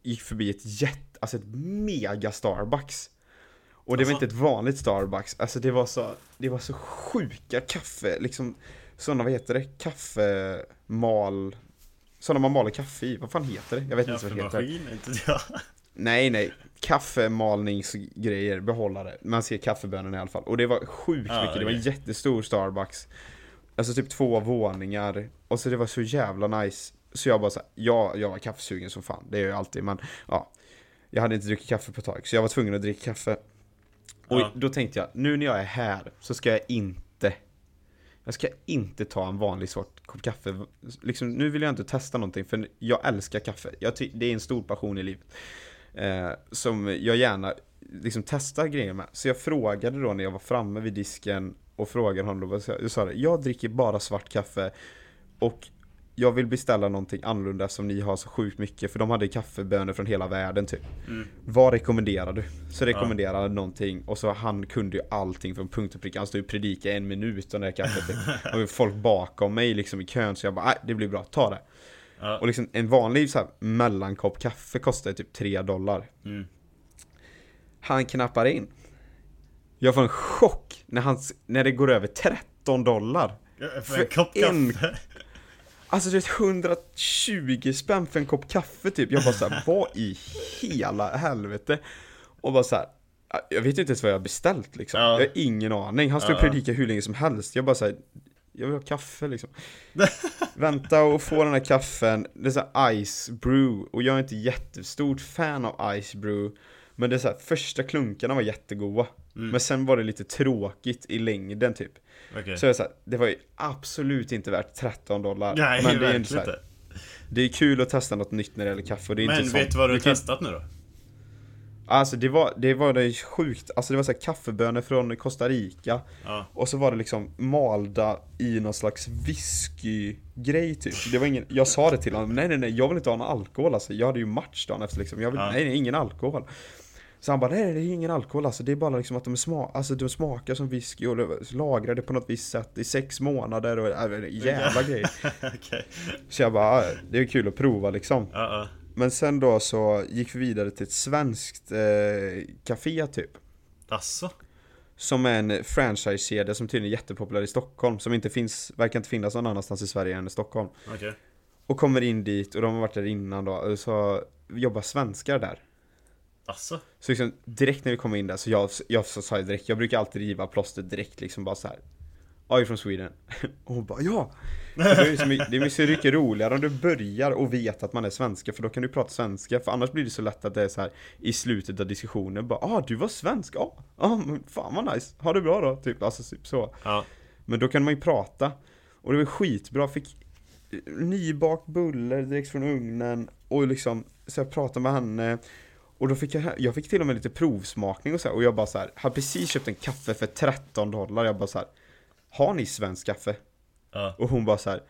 gick förbi ett jätte, alltså ett mega Starbucks. Och det alltså. var inte ett vanligt Starbucks, alltså det var så, det var så sjuka kaffe, liksom sådana, vad heter det, kaffemal sådana man maler kaffe i, vad fan heter det? Jag vet inte vad det heter. Inte jag. Nej nej, kaffemalningsgrejer, behållare. Man ser kaffebönorna i alla fall. Och det var sjukt ah, mycket, okay. det var en jättestor Starbucks. Alltså typ två våningar. Och så det var så jävla nice. Så jag bara så ja, jag var kaffesugen som fan. Det är jag alltid men ja. Jag hade inte druckit kaffe på ett tag, så jag var tvungen att dricka kaffe. Och ja. då tänkte jag, nu när jag är här så ska jag inte jag ska inte ta en vanlig sort kopp kaffe. Liksom, Nu vill jag inte testa någonting för jag älskar kaffe. Jag Det är en stor passion i livet. Eh, Som jag gärna liksom testar grejer med. Så jag frågade då när jag var framme vid disken Och frågade honom då, jag sa det, jag dricker bara svart kaffe Och jag vill beställa någonting annorlunda som ni har så sjukt mycket För de hade kaffebönor från hela världen typ mm. Vad rekommenderar du? Så rekommenderade han ja. någonting och så han kunde ju allting från punkt och pricka Han stod och predikade en minut om det här kaffet typ. Och folk bakom mig liksom i kön så jag bara, det blir bra, ta det ja. Och liksom en vanlig så här, mellankopp kaffe kostar typ 3 dollar mm. Han knappar in Jag får en chock när, han, när det går över 13 dollar för, för en kopp kaffe? Alltså det är 120 spänn för en kopp kaffe typ. Jag bara såhär, vad i hela helvete? Och bara såhär, jag vet inte ens vad jag har beställt liksom. Ja. Jag har ingen aning. Han står och predikar hur länge som helst. Jag bara såhär, jag vill ha kaffe liksom. Vänta och få den här kaffen. Det är såhär ice brew. Och jag är inte jättestort fan av ice brew. Men det är såhär, första klunkarna var jättegoda. Mm. Men sen var det lite tråkigt i längden typ. Okay. Så jag här, det var ju absolut inte värt 13 dollar. Nej, men det är inte så här, Det är kul att testa något nytt när det gäller kaffe. Det är men inte vet du vad du har testat nu då? Alltså det var, det var det sjukt, alltså det var så här kaffebönor från Costa Rica ja. Och så var det liksom malda i någon slags whiskygrej typ Det var ingen, jag sa det till honom, nej nej nej jag vill inte ha någon alkohol alltså Jag hade ju match dagen efter liksom, jag vill, ja. nej nej ingen alkohol så han bara, nej det är ingen alkohol alltså, det är bara liksom att de, sma alltså, de smakar som whisky och lagrade på något visst sätt i sex månader och äh, jävla grej. okay. Så jag bara, det är kul att prova liksom. Uh -uh. Men sen då så gick vi vidare till ett svenskt eh, café typ. Asså? Som är en franchise-kedja som tydligen är jättepopulär i Stockholm, som inte finns, verkar inte finnas någon annanstans i Sverige än i Stockholm. Okay. Och kommer in dit, och de har varit där innan då, och så jobbar svenskar där. Asså? Så liksom direkt när vi kom in där så jag, jag sa direkt, jag brukar alltid riva plåster direkt liksom bara så här. Are you from Sweden? Och hon bara ja! Det är, så mycket, det är så mycket roligare om du börjar och vet att man är svenska för då kan du prata svenska för annars blir det så lätt att det är så här i slutet av diskussionen bara ah du var svensk, ja, ah, ah, fan vad nice, ha det bra då, typ, alltså typ så. Ja. Men då kan man ju prata och det var skitbra, fick nybakt buller direkt från ugnen och liksom så jag pratade med henne och då fick jag, jag fick till och med lite provsmakning och så här, och jag bara så här, har precis köpt en kaffe för 13 dollar, jag bara så här, Har ni svensk kaffe? Ja. Och hon bara så här,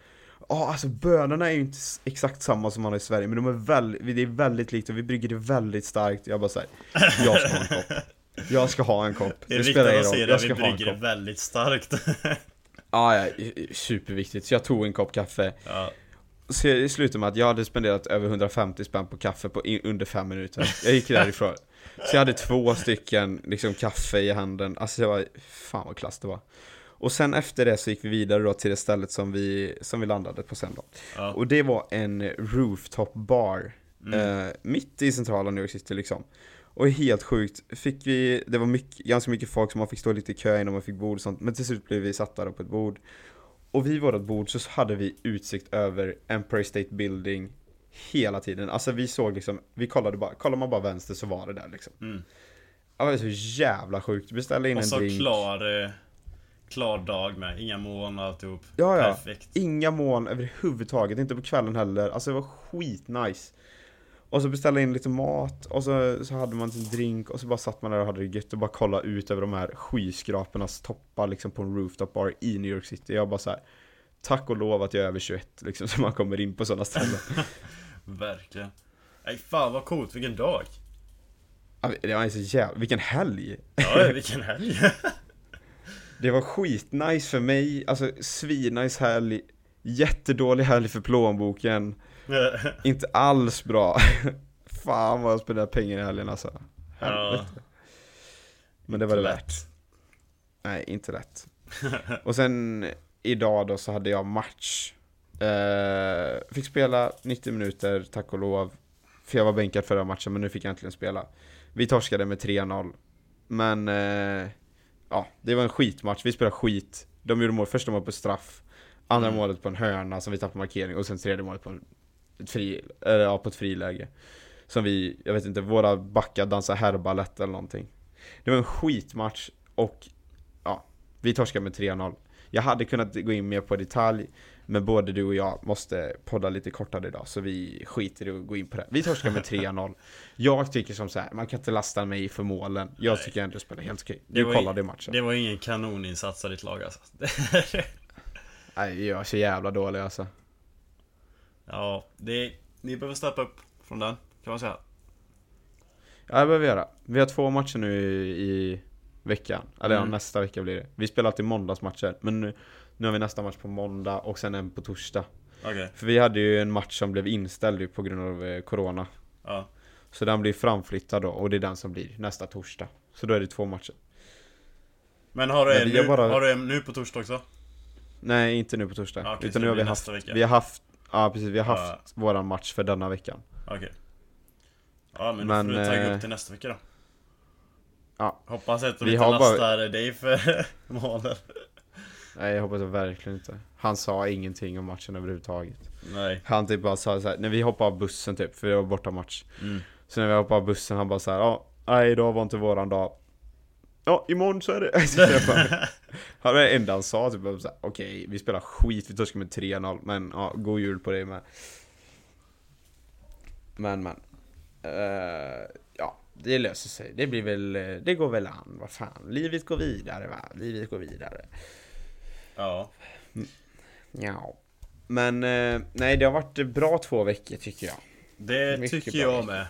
Ja alltså bönorna är ju inte exakt samma som man har i Sverige men de är väldigt, det är väldigt likt och vi brygger det väldigt starkt Jag bara såhär, jag ska ha en kopp Jag ska ha en kopp Det, det spelar ingen roll, jag ska vi brygger det väldigt starkt Ja, ja, superviktigt. Så jag tog en kopp kaffe ja. Så det slutade med att jag hade spenderat över 150 spänn på kaffe på under fem minuter. Jag gick därifrån. Så jag hade två stycken liksom kaffe i handen. Alltså det var, fan vad klass det var. Och sen efter det så gick vi vidare då till det stället som vi, som vi landade på sen då. Ja. Och det var en rooftop bar mm. eh, Mitt i centrala New York City liksom. Och helt sjukt, fick vi, det var mycket, ganska mycket folk som man fick stå lite i kö innan man fick bord och sånt. Men till slut blev vi satta då på ett bord och vid vårt bord så hade vi utsikt över Empire State Building hela tiden. Alltså vi såg liksom, vi kollade bara, kollar man bara vänster så var det där liksom. Mm. Ja, det var så jävla sjukt. Beställde in och en drink. Och så klar, eh, klar dag med, inga moln och alltihop. Ja, ja. Perfekt. Inga moln överhuvudtaget, inte på kvällen heller. Alltså det var skitnice. Och så beställde in lite mat och så, så hade man sin drink och så bara satt man där och hade det gött och bara kollade ut över de här skyskrapornas toppar liksom på en rooftop bar i New York City. Jag bara så här, Tack och lov att jag är över 21 liksom så man kommer in på sådana ställen. Verkligen. Nej fan vad coolt, vilken dag. det var så jävla, vilken helg. Ja, vilken helg. det var skitnice för mig, alltså svinnice helg. Jättedålig helg för plånboken. inte alls bra. Fan vad jag spenderar pengar i helgen alltså. Helvete. Ja. Men det var det värt. Nej, inte rätt. Och sen idag då så hade jag match. Eh, fick spela 90 minuter, tack och lov. För jag var bänkad förra matchen, men nu fick jag äntligen spela. Vi torskade med 3-0. Men, eh, ja, det var en skitmatch. Vi spelade skit. De gjorde mål, första målet på straff. Andra mm. målet på en hörna som vi tappade markering och sen tredje målet på en ett fri, eller ja, på ett friläge. Som vi, jag vet inte, våra backar dansar herrbalett eller någonting. Det var en skitmatch och ja, vi torskade med 3-0. Jag hade kunnat gå in mer på detalj, men både du och jag måste podda lite kortare idag, så vi skiter i att gå in på det. Vi torskar med 3-0. Jag tycker som så här, man kan inte lasta mig för målen. Jag Nej. tycker ändå det spelar helt okej. Du kollade matchen. Det var ingen kanoninsats av ditt lag alltså. Nej, jag är så jävla dålig alltså. Ja, det, ni behöver steppa upp från den, kan man säga. Ja, det behöver vi göra. Vi har två matcher nu i, veckan. Eller mm. ja, nästa vecka blir det. Vi spelar alltid måndagsmatcher, men nu, nu har vi nästa match på måndag och sen en på torsdag. Okay. För vi hade ju en match som blev inställd på grund av eh, Corona. Ja. Så den blir framflyttad då, och det är den som blir nästa torsdag. Så då är det två matcher. Men har du, en, nu, bara... har du en nu på torsdag också? Nej, inte nu på torsdag. Ah, okay, Utan nu har vi haft, vi har haft, ja precis, vi har haft ah. våran match för denna veckan. Okej. Okay. Ja men, men får du tagga upp eh, till nästa vecka då. Ja. Hoppas att de inte lastar bara... dig för målen. Nej jag hoppas verkligen inte. Han sa ingenting om matchen överhuvudtaget. Nej. Han typ bara sa såhär, när vi hoppade av bussen typ, för det var borta match. Mm. Så när vi hoppade av bussen, han bara såhär, ja, nej idag var inte våran dag. Ja, imorgon så är det. han var det enda han sa, typ okej, okay, vi spelar skit, vi torskar med 3-0, men ja, god jul på dig med. Men men. Uh, ja, det löser sig. Det blir väl, det går väl an, vad fan. Livet går vidare va, livet går vidare. Ja. Mm. Ja. Men uh, nej, det har varit bra två veckor tycker jag. Det Mycket tycker jag med.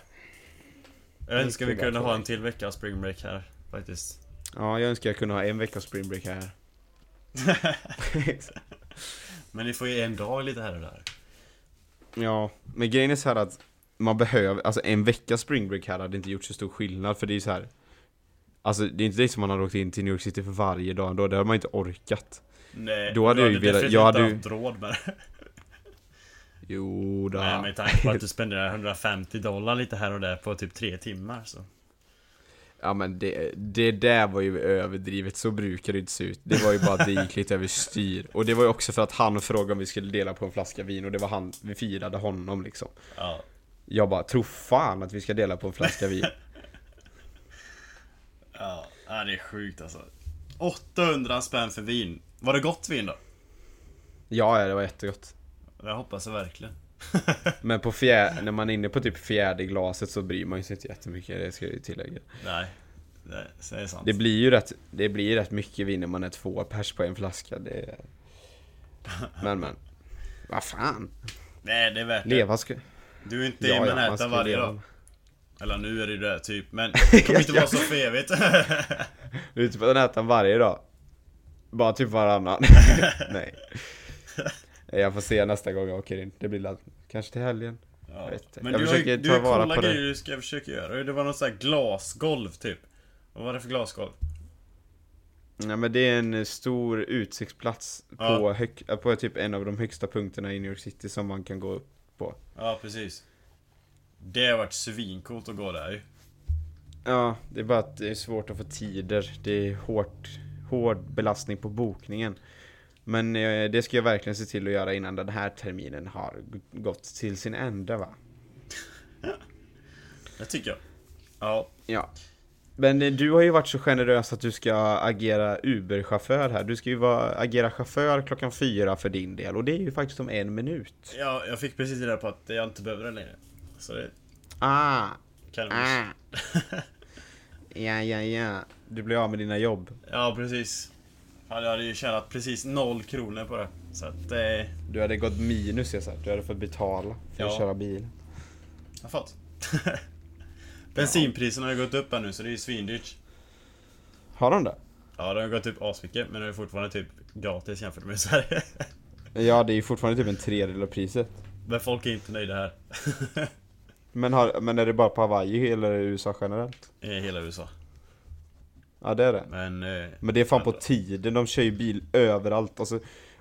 Jag önskar vi kunde ha en till vecka spring break här, faktiskt. Ja, jag önskar jag kunde ha en vecka spring break här. men ni får ju en dag lite här och där. Ja, men grejen är så här att man behöver, alltså en vecka spring break här hade inte gjort så stor skillnad för det är så här. Alltså det är inte det som man har åkt in till New York City för varje dag då, det hade man inte orkat. Nej, då hade jag ju velat, jag hade ju... råd med det. Jo då. Nej, med tanke på att du spenderar 150 dollar lite här och där på typ tre timmar så. Ja men det, det där var ju överdrivet, så brukar det inte se ut. Det var ju bara att det gick lite överstyr. Och det var ju också för att han frågade om vi skulle dela på en flaska vin och det var han, vi firade honom liksom. Ja. Jag bara, tro fan att vi ska dela på en flaska vin. ja, det är sjukt alltså. 800 spänn för vin. Var det gott vin då? Ja, det var jättegott. Jag hoppas det verkligen. Men på fjär, när man är inne på typ fjärde glaset så bryr man sig inte jättemycket, det ska jag ju tillägga. Nej, det är sant. Det blir ju rätt, det blir rätt mycket vin när man är två pers på en flaska. Det... Men men, vad fan. Nej, det är värt det. Leva ska... Du är inte ja, i Manhattan ja, varje dag. Eller nu är det det typ, men det kommer inte vara så för evigt. du är ute på Manhattan varje dag. Bara typ varannan. Nej. Jag får se nästa gång jag åker in. Det blir kanske till helgen. Ja. Jag, Men jag du försöker har, ta du vara på det. grejer du ska försöka göra. Det var något sånt här glasgolv typ. Vad var det för glasgolv? Ja men det är en stor utsiktsplats ja. på, hög, på typ en av de högsta punkterna i New York City som man kan gå upp på. Ja, precis. Det har varit svincoolt att gå där ju. Ja, det är bara att det är svårt att få tider. Det är hårt, hård belastning på bokningen. Men eh, det ska jag verkligen se till att göra innan den här terminen har gått till sin ände va? det tycker jag. Ja. Ja. Men eh, du har ju varit så generös att du ska agera Uber-chaufför här. Du ska ju vara, agera chaufför klockan fyra för din del och det är ju faktiskt om en minut. Ja, jag fick precis reda på att jag inte behöver det längre. Så det... Ah! Ah. ja, ja, ja. Du blir av med dina jobb. Ja, precis. Jag hade ju tjänat precis noll kronor på det. Så att... Eh... Du hade gått minus jag sagt. Du hade fått betala för ja. att köra bil. Jag har fått. Bensinpriserna har ju gått upp här nu så det är ju svindyrt. Har de det? Ja, de har gått upp asmycket men det är fortfarande typ gratis jämfört med Sverige. ja, det är ju fortfarande typ en tredjedel av priset. Men folk är inte nöjda här. men, har, men är det bara på Hawaii eller är det USA generellt? I hela USA. Ja det är det. Men, eh, men det är fan på tiden, de kör ju bil överallt. Alltså,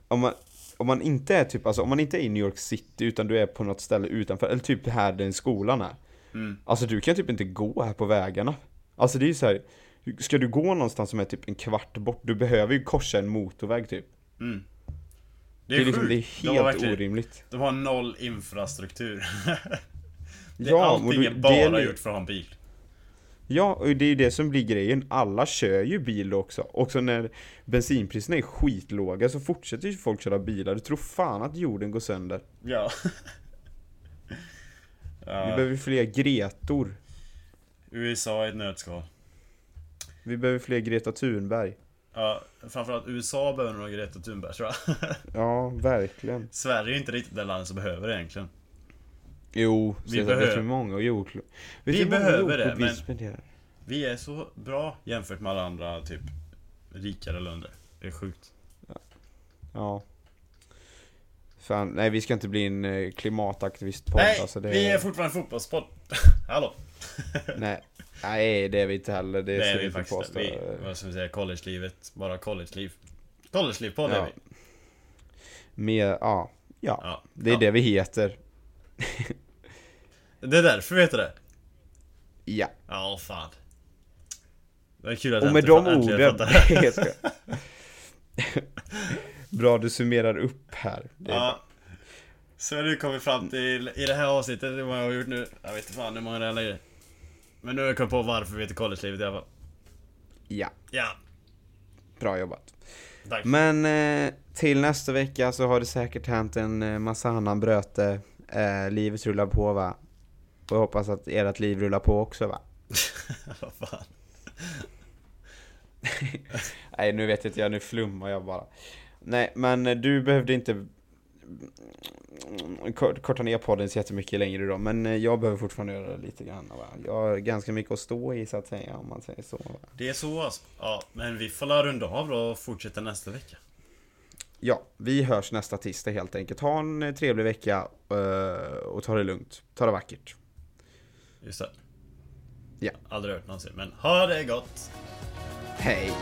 om man, om man inte är typ, alltså om man inte är i New York City utan du är på något ställe utanför, eller typ här där skolan är. Mm. Alltså du kan typ inte gå här på vägarna. Alltså det är ju så här, ska du gå någonstans som är typ en kvart bort, du behöver ju korsa en motorväg typ. Mm. Det är, det är, liksom, det är helt de orimligt. De har noll infrastruktur. Det, ja, allting är bara det... gjort för att ha en bil. Ja, och det är ju det som blir grejen. Alla kör ju bil också. Också när bensinpriserna är skitlåga så fortsätter ju folk köra bilar. Du tror fan att jorden går sönder. Ja. ja. Vi behöver fler Gretor. USA i ett nötskal. Vi behöver fler Greta Thunberg. Ja, framförallt USA behöver nog Greta Thunberg tror jag. ja, verkligen. Sverige är inte riktigt det land som behöver det egentligen. Jo, vi behöver... vet många jordklot... Vi behöver det, men... Spenderar? Vi är så bra jämfört med alla andra, typ, rikare länder. Det är sjukt. Ja. ja. Fan, nej vi ska inte bli en eh, klimataktivist podd Nej, alltså det... vi är fortfarande en fotbollspodd. Hallå? nej, nej det är vi inte heller. Det, det är vi faktiskt påstå. vi, Vad ska vi säga, college-livet. Bara college-liv. College-liv-podd ja. är vi. Mer, ja. Ja, ja. det är det vi heter. Det är därför vi heter det? Ja. Ja, fan. Det är kul att Och med de orden. Bra, du summerar upp här. ja. Så har du kommit fram till, i det här avsnittet, hur många har vi gjort nu? Jag vet inte fan hur många det är längre. Men nu har jag kommit på varför vi heter college-livet i alla fall. Ja. Ja. Bra jobbat. Tack. Men eh, till nästa vecka så har det säkert hänt en eh, massa annan bröte. Eh, livet rullar på va? Och jag hoppas att ert liv rullar på också va? Vad fan? Nej nu vet inte jag, nu flummar jag bara. Nej men du behövde inte korta ner podden så jättemycket längre då, men jag behöver fortfarande göra det lite grann va? Jag har ganska mycket att stå i så att säga, om man säger så va? Det är så alltså? Ja, men vi får la runda av då och fortsätta nästa vecka. Ja, vi hörs nästa tisdag helt enkelt. Ha en trevlig vecka eh, och ta det lugnt. Ta det vackert. Just det. Ja. Aldrig hört någonsin, men ha det gott! Hej!